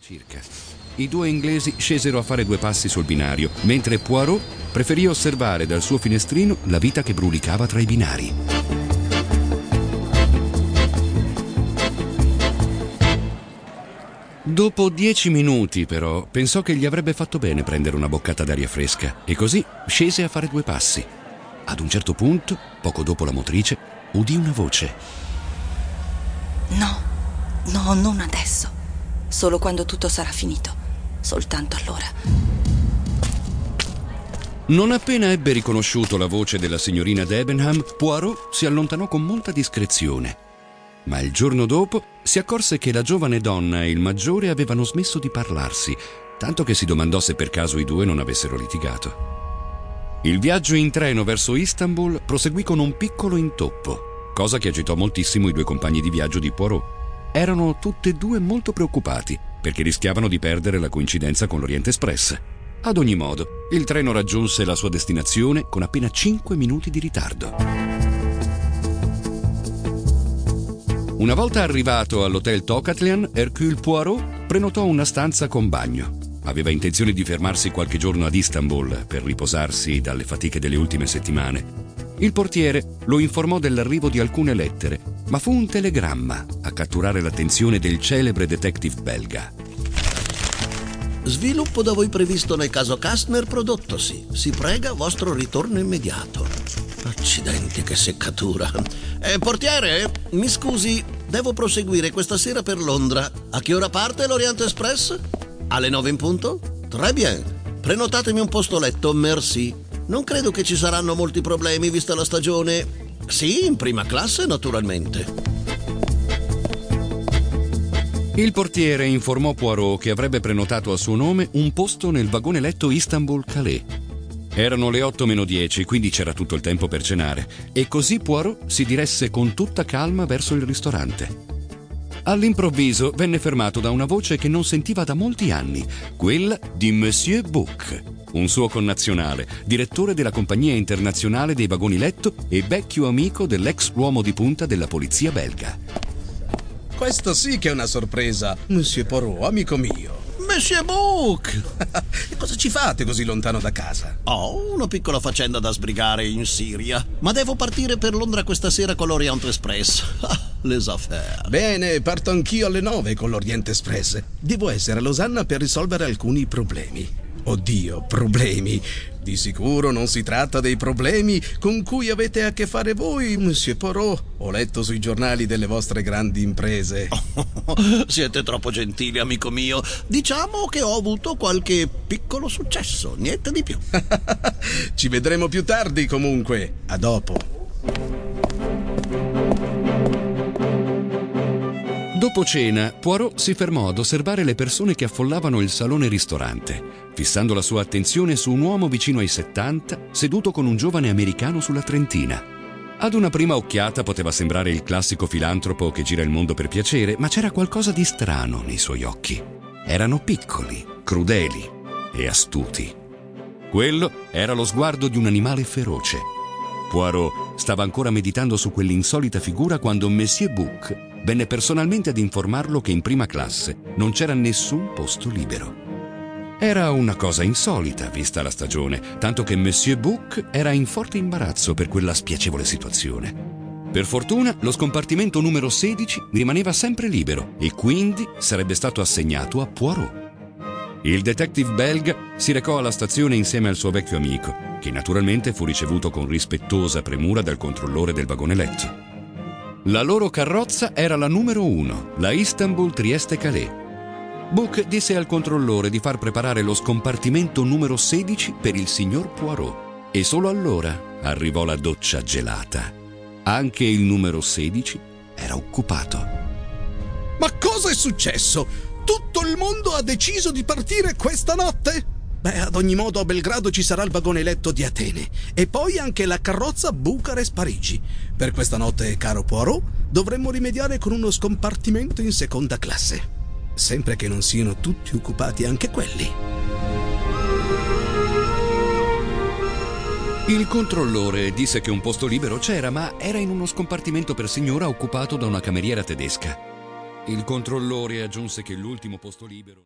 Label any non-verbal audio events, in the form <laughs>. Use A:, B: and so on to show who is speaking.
A: Circa. I due inglesi scesero a fare due passi sul binario, mentre Poirot preferì osservare dal suo finestrino la vita che brulicava tra i binari. Dopo dieci minuti, però, pensò che gli avrebbe fatto bene prendere una boccata d'aria fresca e così scese a fare due passi. Ad un certo punto, poco dopo la motrice, udì una voce.
B: No, no, non adesso. Solo quando tutto sarà finito. Soltanto allora.
A: Non appena ebbe riconosciuto la voce della signorina Debenham, Poirot si allontanò con molta discrezione. Ma il giorno dopo si accorse che la giovane donna e il maggiore avevano smesso di parlarsi, tanto che si domandò se per caso i due non avessero litigato. Il viaggio in treno verso Istanbul proseguì con un piccolo intoppo, cosa che agitò moltissimo i due compagni di viaggio di Poirot. Erano tutti e due molto preoccupati perché rischiavano di perdere la coincidenza con l'Orient Express. Ad ogni modo, il treno raggiunse la sua destinazione con appena 5 minuti di ritardo. Una volta arrivato all'hotel Tocatlian, Hercule Poirot prenotò una stanza con bagno. Aveva intenzione di fermarsi qualche giorno ad Istanbul per riposarsi dalle fatiche delle ultime settimane. Il portiere lo informò dell'arrivo di alcune lettere, ma fu un telegramma a catturare l'attenzione del celebre detective belga.
C: Sviluppo da voi previsto nel caso Kastner prodottosi. Si prega vostro ritorno immediato. Accidenti, che seccatura. Eh, portiere, mi scusi, devo proseguire questa sera per Londra. A che ora parte l'Orient Express? Alle 9 in punto? Très bien. Prenotatemi un posto letto, merci. Non credo che ci saranno molti problemi vista la stagione. Sì, in prima classe, naturalmente.
A: Il portiere informò Poirot che avrebbe prenotato a suo nome un posto nel vagone letto Istanbul-Calais. Erano le 8 meno 10, quindi c'era tutto il tempo per cenare, e così Poirot si diresse con tutta calma verso il ristorante. All'improvviso venne fermato da una voce che non sentiva da molti anni, quella di Monsieur Bouc, un suo connazionale, direttore della compagnia internazionale dei vagoni letto e vecchio amico dell'ex uomo di punta della polizia belga.
D: Questa sì che è una sorpresa, Monsieur Poirot, amico mio.
C: Monsieur Book! <laughs>
D: e cosa ci fate così lontano da casa?
C: Ho una piccola faccenda da sbrigare in Siria, ma devo partire per Londra questa sera con l'Orient Express. <laughs> Les affaires.
D: Bene, parto anch'io alle nove con l'Orient Express. Devo essere a Losanna per risolvere alcuni problemi. Oddio, problemi. Di sicuro non si tratta dei problemi con cui avete a che fare voi, Monsieur Poirot. Ho letto sui giornali delle vostre grandi imprese.
C: Oh, <laughs> siete troppo gentili, amico mio. Diciamo che ho avuto qualche piccolo successo, niente di più. <laughs>
D: Ci vedremo più tardi comunque. A dopo.
A: Dopo cena, Poirot si fermò ad osservare le persone che affollavano il salone ristorante, fissando la sua attenzione su un uomo vicino ai 70, seduto con un giovane americano sulla trentina. Ad una prima occhiata poteva sembrare il classico filantropo che gira il mondo per piacere, ma c'era qualcosa di strano nei suoi occhi. Erano piccoli, crudeli e astuti. Quello era lo sguardo di un animale feroce. Poirot stava ancora meditando su quell'insolita figura quando Monsieur Bouc venne personalmente ad informarlo che in prima classe non c'era nessun posto libero. Era una cosa insolita, vista la stagione, tanto che Monsieur Bouc era in forte imbarazzo per quella spiacevole situazione. Per fortuna, lo scompartimento numero 16 rimaneva sempre libero e quindi sarebbe stato assegnato a Poirot. Il detective belga si recò alla stazione insieme al suo vecchio amico, che naturalmente fu ricevuto con rispettosa premura dal controllore del vagone letto. La loro carrozza era la numero uno, la Istanbul Trieste-Calais. Book disse al controllore di far preparare lo scompartimento numero 16 per il signor Poirot e solo allora arrivò la doccia gelata. Anche il numero 16 era occupato.
D: Ma cosa è successo? Tutto il mondo ha deciso di partire questa notte? Beh, ad ogni modo a Belgrado ci sarà il vagone letto di Atene e poi anche la carrozza Bucarest-Parigi. Per questa notte, caro Poirot, dovremmo rimediare con uno scompartimento in seconda classe. Sempre che non siano tutti occupati anche quelli.
A: Il controllore disse che un posto libero c'era, ma era in uno scompartimento per signora occupato da una cameriera tedesca. Il controllore aggiunse che l'ultimo posto libero